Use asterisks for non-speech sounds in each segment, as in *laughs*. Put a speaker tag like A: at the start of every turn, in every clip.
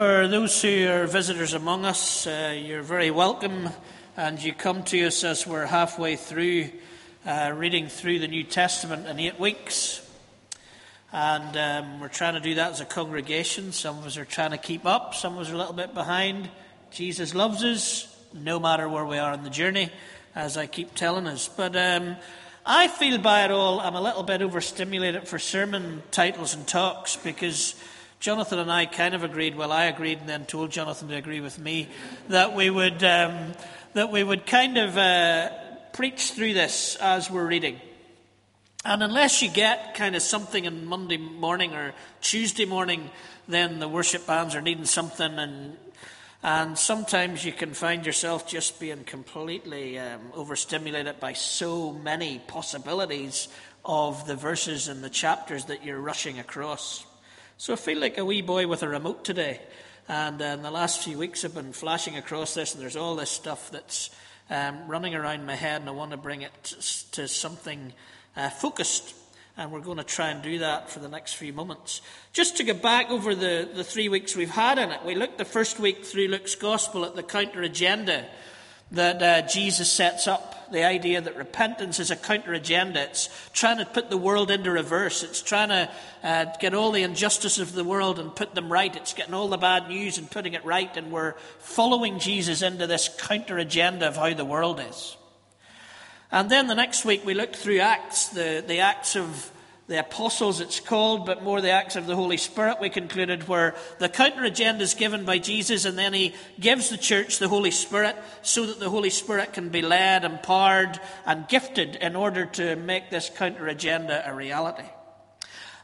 A: For those who are visitors among us, uh, you're very welcome, and you come to us as we're halfway through uh, reading through the New Testament in eight weeks. And um, we're trying to do that as a congregation. Some of us are trying to keep up, some of us are a little bit behind. Jesus loves us, no matter where we are in the journey, as I keep telling us. But um, I feel by it all, I'm a little bit overstimulated for sermon titles and talks because Jonathan and I kind of agreed, well, I agreed and then told Jonathan to agree with me, that we would, um, that we would kind of uh, preach through this as we're reading. And unless you get kind of something on Monday morning or Tuesday morning, then the worship bands are needing something, and and sometimes you can find yourself just being completely um, overstimulated by so many possibilities of the verses and the chapters that you're rushing across. So I feel like a wee boy with a remote today. And uh, in the last few weeks, I've been flashing across this, and there's all this stuff that's um, running around my head, and I want to bring it to, something uh, focused. And we're going to try and do that for the next few moments. Just to get back over the, the three weeks we've had in it, we looked the first week through Luke's Gospel at the counter agenda that uh, Jesus sets up the idea that repentance is a counter agenda. It's trying to put the world into reverse. It's trying to uh, get all the injustices of the world and put them right. It's getting all the bad news and putting it right. And we're following Jesus into this counter agenda of how the world is. And then the next week we looked through Acts, the, the Acts of the apostles, it's called, but more the acts of the Holy Spirit, we concluded, where the counter agenda is given by Jesus, and then he gives the church the Holy Spirit so that the Holy Spirit can be led, empowered, and gifted in order to make this counter agenda a reality.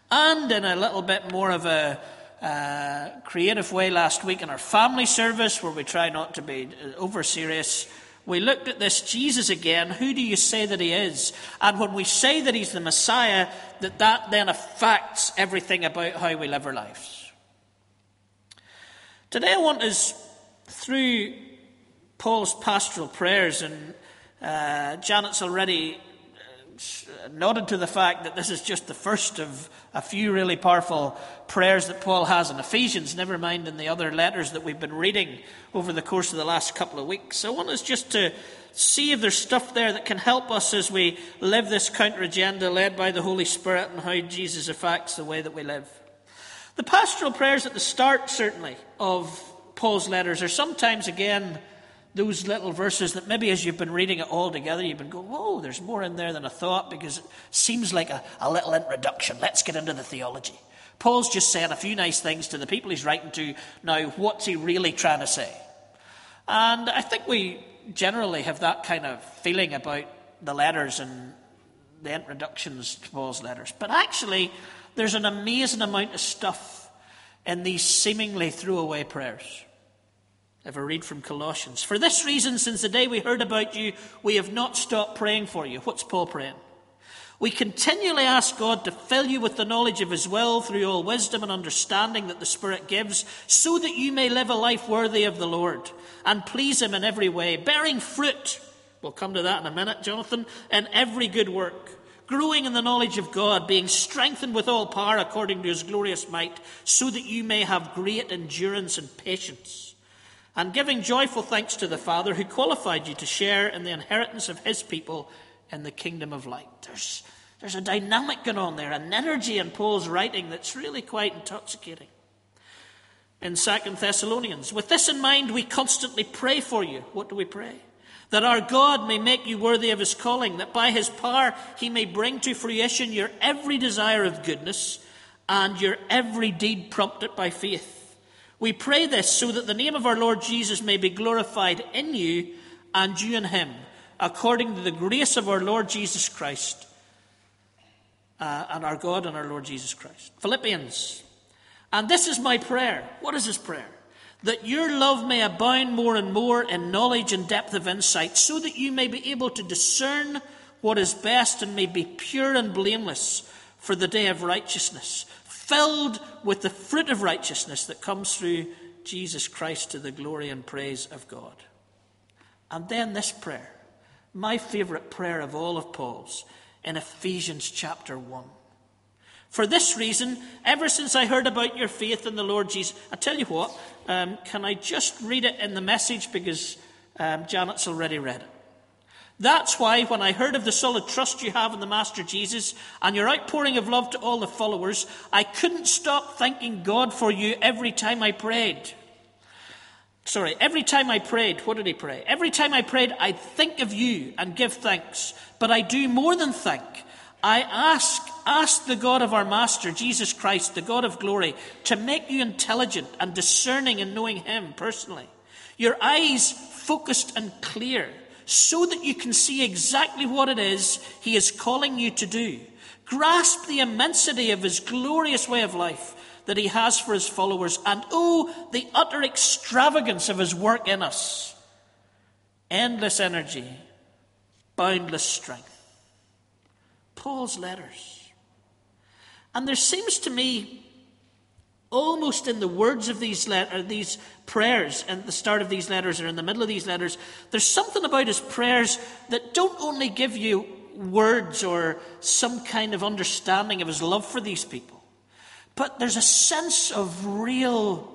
A: And in a little bit more of a uh, creative way last week in our family service, where we try not to be over serious, we looked at this Jesus again. Who do you say that he is? And when we say that he's the Messiah, that that then affects everything about how we live our lives. Today I want us, through Paul's pastoral prayers, and uh, Janet's already nodded to the fact that this is just the first of a few really powerful prayers that Paul has in Ephesians, never mind in the other letters that we've been reading over the course of the last couple of weeks. So I want us just to see if there's stuff there that can help us as we live this counter agenda led by the Holy Spirit and how Jesus affects the way that we live. The pastoral prayers at the start, certainly, of Paul's letters are sometimes, again, those little verses that maybe as you've been reading it all together, you've been going, whoa, there's more in there than I thought because it seems like a, a little introduction. Let's get into the theology. Paul's just saying a few nice things to the people he's writing to. Now, what's he really trying to say? And I think we generally have that kind of feeling about the letters and the introductions to Paul's letters. But actually, there's an amazing amount of stuff in these seemingly throwaway prayers. I read from Colossians, for this reason, since the day we heard about you, we have not stopped praying for you. What's Paul praying? We continually ask God to fill you with the knowledge of His will through all wisdom and understanding that the Spirit gives, so that you may live a life worthy of the Lord and please Him in every way, bearing fruit. We'll come to that in a minute, Jonathan, in every good work, growing in the knowledge of God, being strengthened with all power according to His glorious might, so that you may have great endurance and patience and giving joyful thanks to the Father who qualified you to share in the inheritance of his people in the kingdom of light. There's, there's a dynamic going on there, an energy in Paul's writing that's really quite intoxicating. In Second Thessalonians, with this in mind, we constantly pray for you. What do we pray? That our God may make you worthy of his calling, that by his power he may bring to fruition your every desire of goodness and your every deed prompted by faith we pray this so that the name of our Lord Jesus may be glorified in you and you in him, according to the grace of our Lord Jesus Christ uh, and our God and our Lord Jesus Christ. Philippians. And this is my prayer. What is this prayer? That your love may abound more and more in knowledge and depth of insight, so that you may be able to discern what is best and may be pure and blameless for the day of righteousness filled with the fruit of righteousness that comes through Jesus Christ to the glory and praise of God. And then this prayer, my favourite prayer of all of Paul's, in Ephesians chapter 1. For this reason, ever since I heard about your faith in the Lord Jesus, I tell you what, um, can I just read it in the message because um, Janet's already read it. That's why, when I heard of the solid trust you have in the Master Jesus and your outpouring of love to all the followers, I couldn't stop thanking God for you every time I prayed. Sorry, every time I prayed, what did he pray? Every time I prayed, I'd think of you and give thanks. But I do more than think. I ask, ask the God of our Master, Jesus Christ, the God of glory, to make you intelligent and discerning in knowing him personally. Your eyes focused and clear, so that you can see exactly what it is he is calling you to do. Grasp the immensity of his glorious way of life that he has for his followers, and oh, the utter extravagance of his work in us. Endless energy, boundless strength. Paul's letters. And there seems to me, almost in the words of these, letter, these prayers, and the start of these letters or in the middle of these letters, there's something about his prayers that don't only give you words or some kind of understanding of his love for these people but there's a sense of real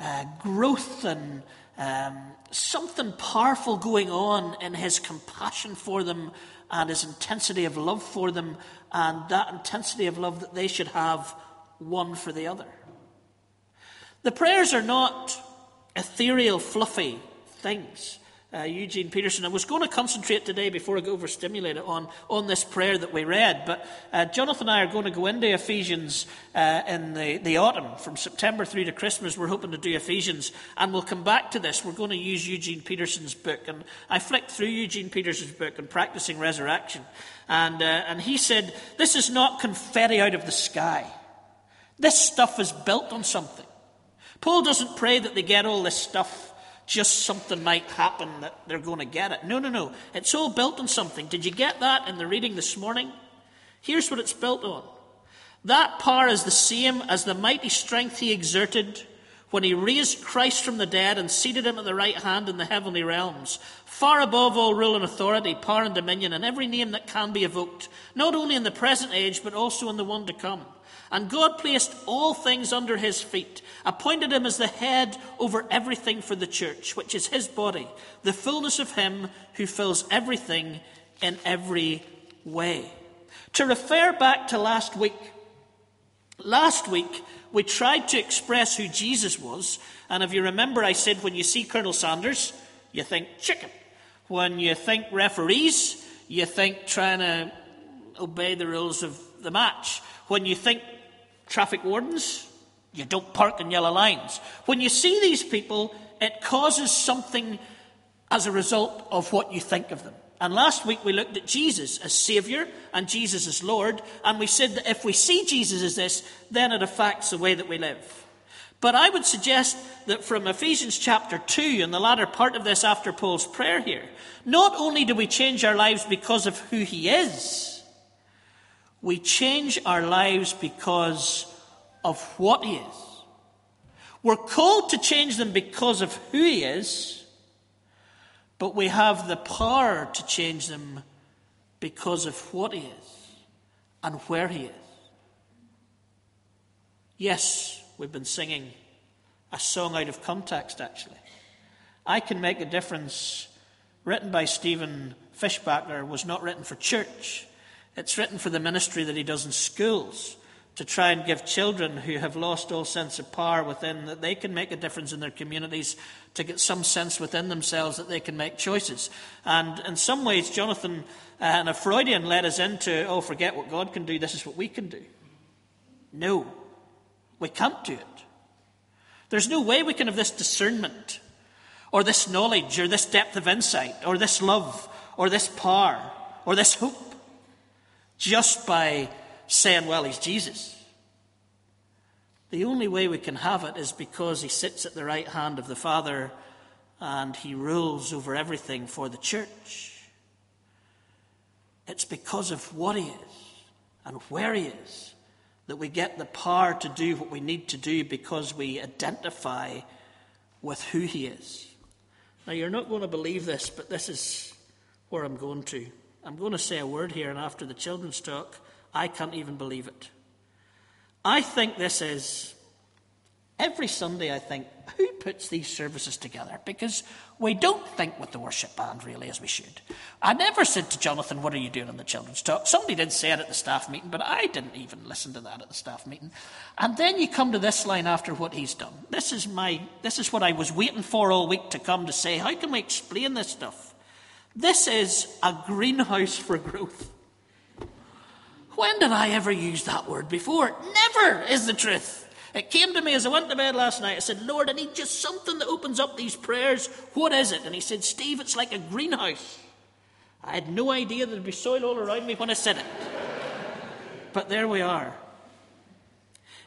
A: uh, growth and um, something powerful going on in his compassion for them and his intensity of love for them and that intensity of love that they should have one for the other. The prayers are not ethereal, fluffy things uh, Eugene Peterson. I was going to concentrate today before I go overstimulated on, on this prayer that we read, but uh, Jonathan and I are going to go into Ephesians uh, in the, the autumn, from September through to Christmas. We're hoping to do Ephesians, and we'll come back to this. We're going to use Eugene Peterson's book, and I flicked through Eugene Peterson's book and practicing resurrection, and, uh, and he said, This is not confetti out of the sky. This stuff is built on something. Paul doesn't pray that they get all this stuff just something might happen that they're going to get it. No, no, no. It's all built on something. Did you get that in the reading this morning? Here's what it's built on. That power is the same as the mighty strength he exerted when he raised Christ from the dead and seated him at the right hand in the heavenly realms, far above all rule and authority, power and dominion, and every name that can be evoked, not only in the present age, but also in the one to come. And God placed all things under his feet, appointed him as the head over everything for the church, which is his body, the fullness of him who fills everything in every way. To refer back to last week, last week we tried to express who Jesus was, and if you remember, I said when you see Colonel Sanders, you think chicken. When you think referees, you think trying to obey the rules of the match. When you think traffic wardens, you don't park in yellow lines. When you see these people, it causes something as a result of what you think of them. And last week we looked at Jesus as Saviour and Jesus as Lord, and we said that if we see Jesus as this, then it affects the way that we live. But I would suggest that from Ephesians chapter 2 and the latter part of this after Paul's prayer here, not only do we change our lives because of who he is, we change our lives because of what He is. We're called to change them because of who He is, but we have the power to change them because of what He is and where He is. Yes, we've been singing a song out of context, actually. I Can Make a Difference, written by Stephen Fischbacher, was not written for church. It's written for the ministry that he does in schools to try and give children who have lost all sense of power within that they can make a difference in their communities to get some sense within themselves that they can make choices. And in some ways, Jonathan uh, and a Freudian led us into, oh, forget what God can do, this is what we can do. No, we can't do it. There's no way we can have this discernment, or this knowledge, or this depth of insight, or this love, or this power, or this hope just by saying, well, he's Jesus. The only way we can have it is because he sits at the right hand of the Father and he rules over everything for the church. It's because of what he is and where he is that we get the power to do what we need to do because we identify with who he is. Now, you're not going to believe this, but this is where I'm going to. I'm going to say a word here, and after the children's talk, I can't even believe it. I think this is every Sunday, I think, who puts these services together? Because we don't think with the worship band really as we should. I never said to Jonathan, What are you doing in the children's talk? Somebody did say it at the staff meeting, but I didn't even listen to that at the staff meeting. And then you come to this line after what he's done. This is my this is what I was waiting for all week to come to say. How can we explain this stuff? This is a greenhouse for growth. When did I ever use that word before? Never is the truth. It came to me as I went to bed last night. I said, Lord, I need just something that opens up these prayers. What is it? And he said, Steve, it's like a greenhouse. I had no idea there'd be soil all around me when I said it. but there we are.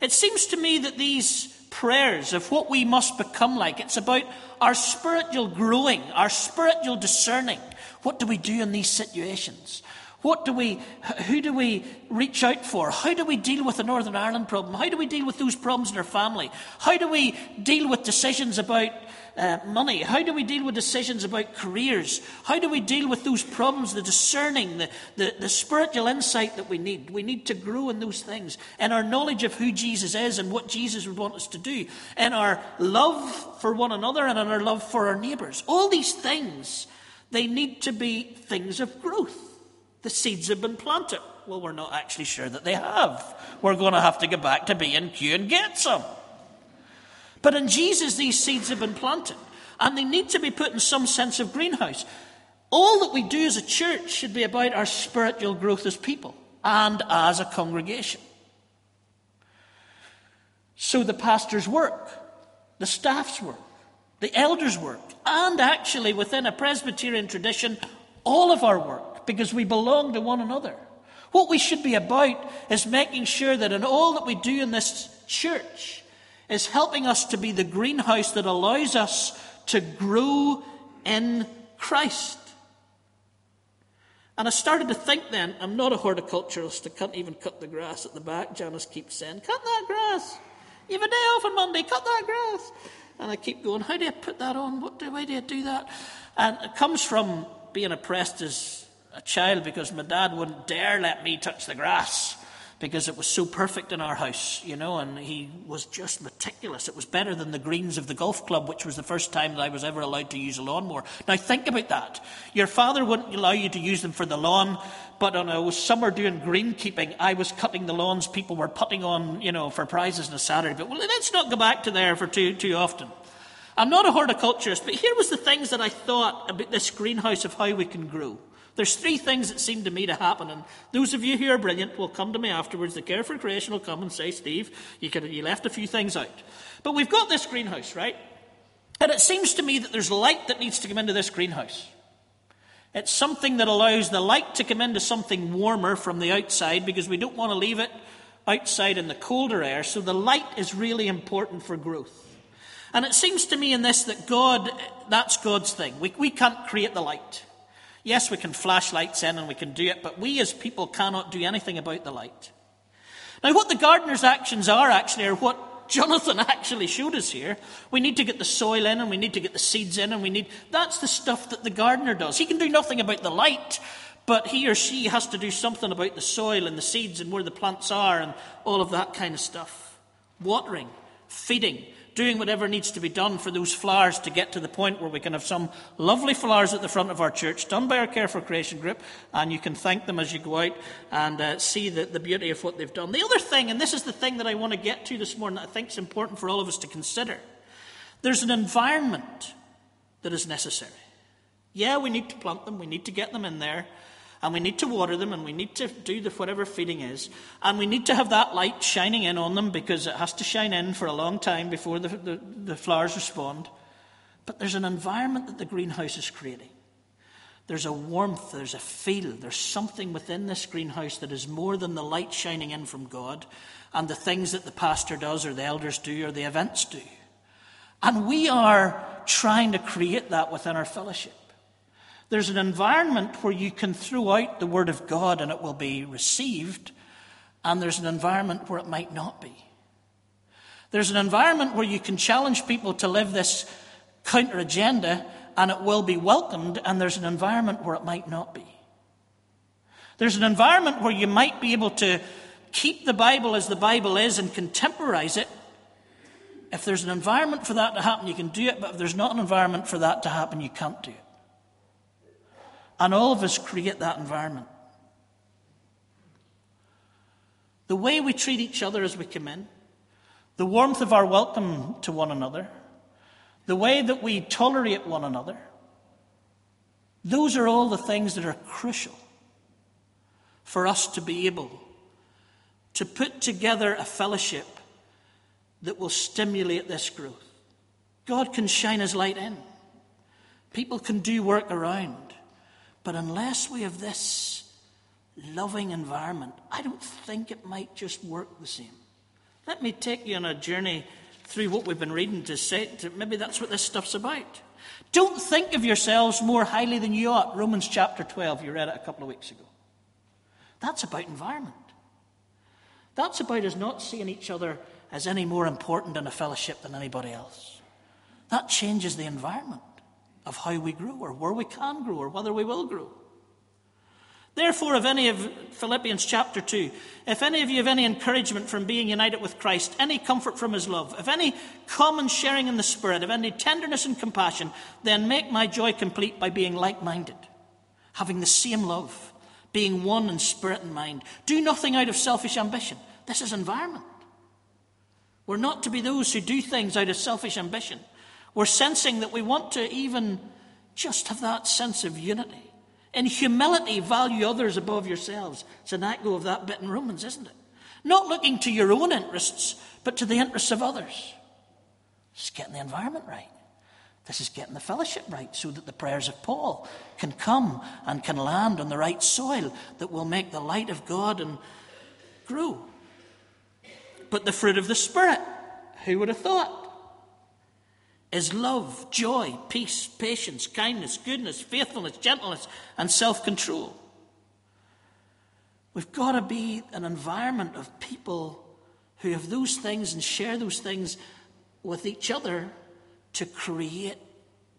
A: It seems to me that these prayers of what we must become like, it's about our spiritual growing, our spiritual discerning. What do we do in these situations? What do we, who do we reach out for? How do we deal with the Northern Ireland problem? How do we deal with those problems in our family? How do we deal with decisions about uh, money? How do we deal with decisions about careers? How do we deal with those problems, the discerning, the, the, the spiritual insight that we need? We need to grow in those things, in our knowledge of who Jesus is and what Jesus would want us to do, in our love for one another and in our love for our neighbours. All these things, they need to be things of growth. The seeds have been planted. Well, we're not actually sure that they have. We're going to have to go back to B&Q and get some. But in Jesus, these seeds have been planted, and they need to be put in some sense of greenhouse. All that we do as a church should be about our spiritual growth as people and as a congregation. So the pastor's work, the staff's work, the elders' work, and actually within a Presbyterian tradition, all of our work because we belong to one another. What we should be about is making sure that in all that we do in this church is helping us to be the greenhouse that allows us to grow in Christ. And I started to think then, I'm not a horticulturalist, I can't even cut the grass at the back. Janice keeps saying, Cut that grass. You have a day off on Monday, cut that grass. And I keep going, How do I put that on? What do, why do I do that? And it comes from being oppressed as a child because my dad wouldn't dare let me touch the grass because it was so perfect in our house, you know, and he was just meticulous. It was better than the greens of the golf club, which was the first time that I was ever allowed to use a lawnmower. Now think about that. Your father wouldn't allow you to use them for the lawn, but on a summer doing greenkeeping, I was cutting the lawns people were putting on, you know, for prizes on a Saturday. But well, let's not go back to there for too, too often. I'm not a horticulturist, but here was the things that I thought about this greenhouse of how we can grow. There's three things that seem to me to happen, and those of you who are brilliant will come to me afterwards. The Care for Creation will come and say, Steve, you, could, you left a few things out. But we've got this greenhouse, right? And it seems to me that there's light that needs to come into this greenhouse. It's something that allows the light to come into something warmer from the outside because we don't want to leave it outside in the colder air. So the light is really important for growth. And it seems to me in this that God, that's God's thing. We, we can't create the light. Yes, we can flash lights in and we can do it, but we as people cannot do anything about the light. Now, what the gardener's actions are actually are what *laughs* Jonathan actually showed us here. We need to get the soil in and we need to get the seeds in and we need. That's the stuff that the gardener does. He can do nothing about the light, but he or she has to do something about the soil and the seeds and where the plants are and all of that kind of stuff. Watering, feeding, doing whatever needs to be done for those flowers to get to the point where we can have some lovely flowers at the front of our church done by our Care for Creation group, and you can thank them as you go out and uh, see the, the beauty of what they've done. The other thing, and this is the thing that I want to get to this morning that I think is important for all of us to consider there's an environment that is necessary. Yeah, we need to plant them, we need to get them in there and we need to water them and we need to do the whatever feeding is. And we need to have that light shining in on them because it has to shine in for a long time before the, the, the flowers respond. But there's an environment that the greenhouse is creating. There's a warmth there's a feel there's something within this greenhouse that is more than the light shining in from god and the things that the pastor does or the elders do or the events do. And we are trying to create that within our fellowship there's an environment where you can throw out the Word of God and it will be received, and there's an environment where it might not be. There's an environment where you can challenge people to live this counter agenda and it will be welcomed, and there's an environment where it might not be. There's an environment where you might be able to keep the Bible as the Bible is and contemporize it, if there's an environment for that to happen, you can do it, but if there's not an environment for that to happen, you can't do it. And all of us create that environment. The way we treat each other as we come in, the warmth of our welcome to one another, the way that we tolerate one another, those are all the things that are crucial for us to be able to put together a fellowship that will stimulate this growth. God can shine his light in. People can do work around. But unless we have this loving environment, I don't think it might just work the same. Let me take you on a journey through what we've been reading to say to, maybe that's what this stuff's about. Don't think of yourselves more highly than you ought. Romans chapter 12, you read it a couple of weeks ago. That's about environment. That's about us not seeing each other as any more important in a fellowship than anybody else. That changes the environment of how we grow, or where we can grow, or whether we will grow. Therefore, if any of Philippians chapter 2, if any of you have any encouragement from being united with Christ, any comfort from his love, if any common sharing in the Spirit, if any tenderness and compassion, then make my joy complete by being like minded, having the same love, being one in spirit and mind. Do nothing out of selfish ambition. This is environment. We're not to be those who do things out of selfish ambition. We're sensing that we want to even just have that sense of unity. In humility, value others above yourselves. It's an echo of that bit in Romans, isn't it? Not looking to your own interests, but to the interests of others. Just getting the environment right. This is getting the fellowship right so that the prayers of Paul can come and can land on the right soil that will make the light of God and grow. But the fruit of the Spirit, who would have thought? Is love, joy, peace, patience, kindness, goodness, faithfulness, gentleness, and self control. We've got to be an environment of people who have those things and share those things with each other to create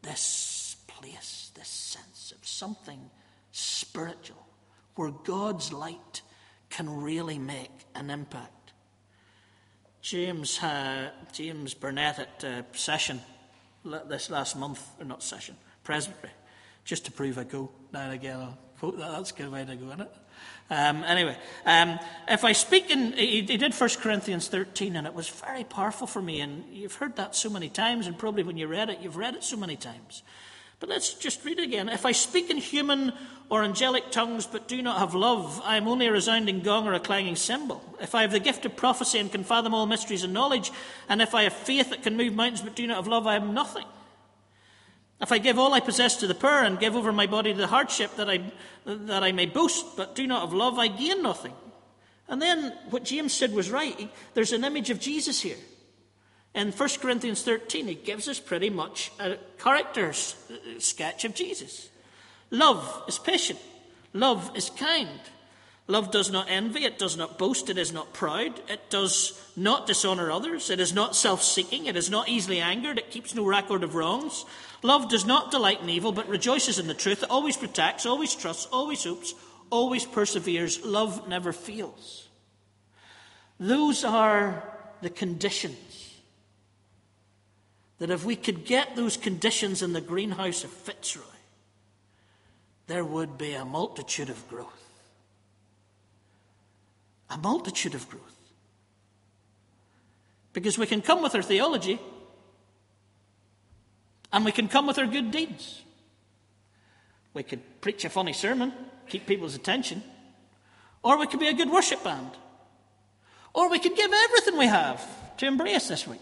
A: this place, this sense of something spiritual where God's light can really make an impact. James, uh, James Burnett at uh, Session this last month, or not session, presbytery, just to prove I go now and again. I'll quote that. That's a good way to go, isn't it? Um, anyway, um, if I speak in, he, he did 1 Corinthians 13, and it was very powerful for me. And you've heard that so many times, and probably when you read it, you've read it so many times. But let's just read again. If I speak in human or angelic tongues but do not have love, I am only a resounding gong or a clanging cymbal. If I have the gift of prophecy and can fathom all mysteries and knowledge, and if I have faith that can move mountains but do not have love, I am nothing. If I give all I possess to the poor and give over my body to the hardship that I, that I may boast but do not have love, I gain nothing. And then what James said was right. There's an image of Jesus here. In 1 Corinthians 13, he gives us pretty much a character sketch of Jesus. Love is patient. Love is kind. Love does not envy. It does not boast. It is not proud. It does not dishonor others. It is not self seeking. It is not easily angered. It keeps no record of wrongs. Love does not delight in evil, but rejoices in the truth. It always protects, always trusts, always hopes, always perseveres. Love never fails. Those are the conditions that if we could get those conditions in the greenhouse of Fitzroy, there would be a multitude of growth. A multitude of growth. Because we can come with our theology and we can come with our good deeds. We could preach a funny sermon, keep people's attention, or we could be a good worship band, or we could give everything we have to embrace this week.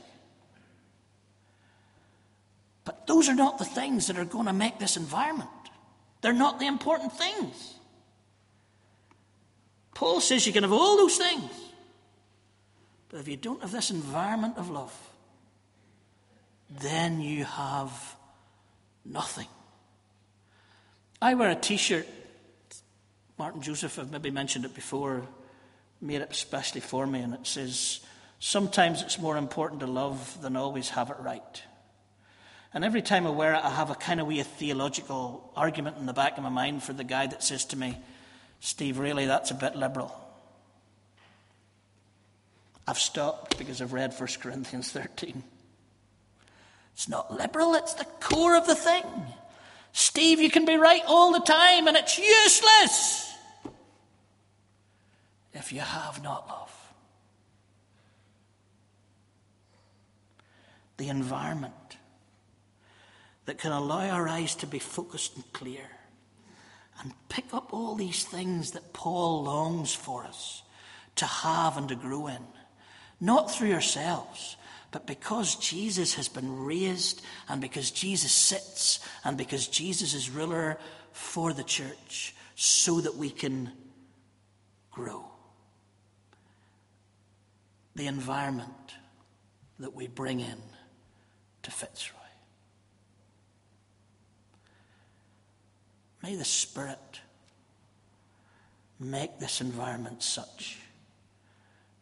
A: But those are not the things that are going to make this environment. They're not the important things. Paul says you can have all those things. But if you don't have this environment of love, then you have nothing. I wear a t shirt. Martyn Joseph, I've maybe mentioned it before, made it especially for me, and it says, Sometimes it's more important to love than always have it right. And every time I wear it, I have a kind of wee theological argument in the back of my mind for the guy that says to me, Steve, really, that's a bit liberal. I've stopped because I've read 1 Corinthians 13. It's not liberal, it's the core of the thing. Steve, you can be right all the time and it's useless if you have not love. The environment that can allow our eyes to be focused and clear and pick up all these things that Paul longs for us to have and to grow in. Not through ourselves, but because Jesus has been raised and because Jesus sits and because Jesus is ruler for the church so that we can grow. The environment that we bring in to Fitzroy. May the Spirit make this environment such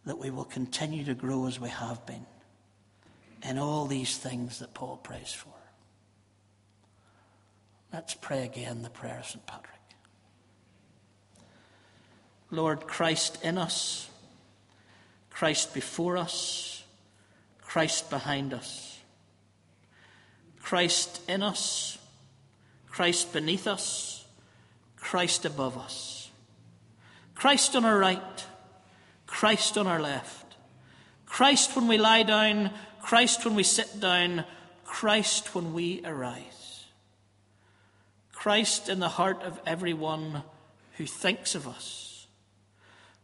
A: that we will continue to grow as we have been in all these things that Paul prays for. Let's pray again the prayer of St. Patrick. Lord, Christ in us, Christ before us, Christ behind us. Christ in us, Christ beneath us, Christ above us. Christ on our right, Christ on our left. Christ when we lie down, Christ when we sit down, Christ when we arise. Christ in the heart of everyone who thinks of us.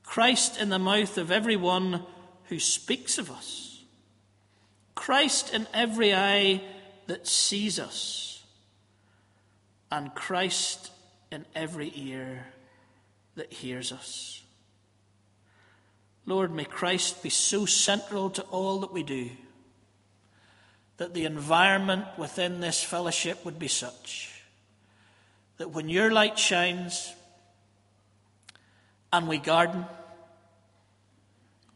A: Christ in the mouth of everyone who speaks of us. Christ in every eye that sees us. And Christ in every ear that hears us. Lord, may Christ be so central to all that we do that the environment within this fellowship would be such that when your light shines and we garden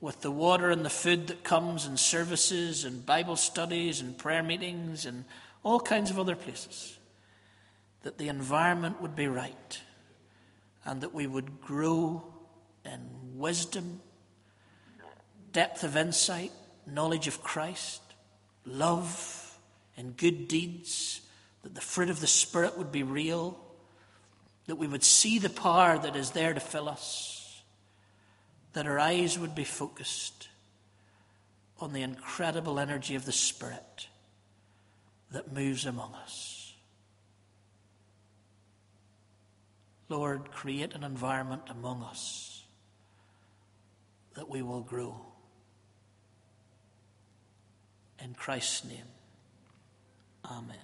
A: with the water and the food that comes and services and Bible studies and prayer meetings and all kinds of other places, that the environment would be right and that we would grow in wisdom, depth of insight, knowledge of Christ, love, and good deeds, that the fruit of the Spirit would be real, that we would see the power that is there to fill us, that our eyes would be focused on the incredible energy of the Spirit that moves among us. Lord, create an environment among us that we will grow. In Christ's name, Amen.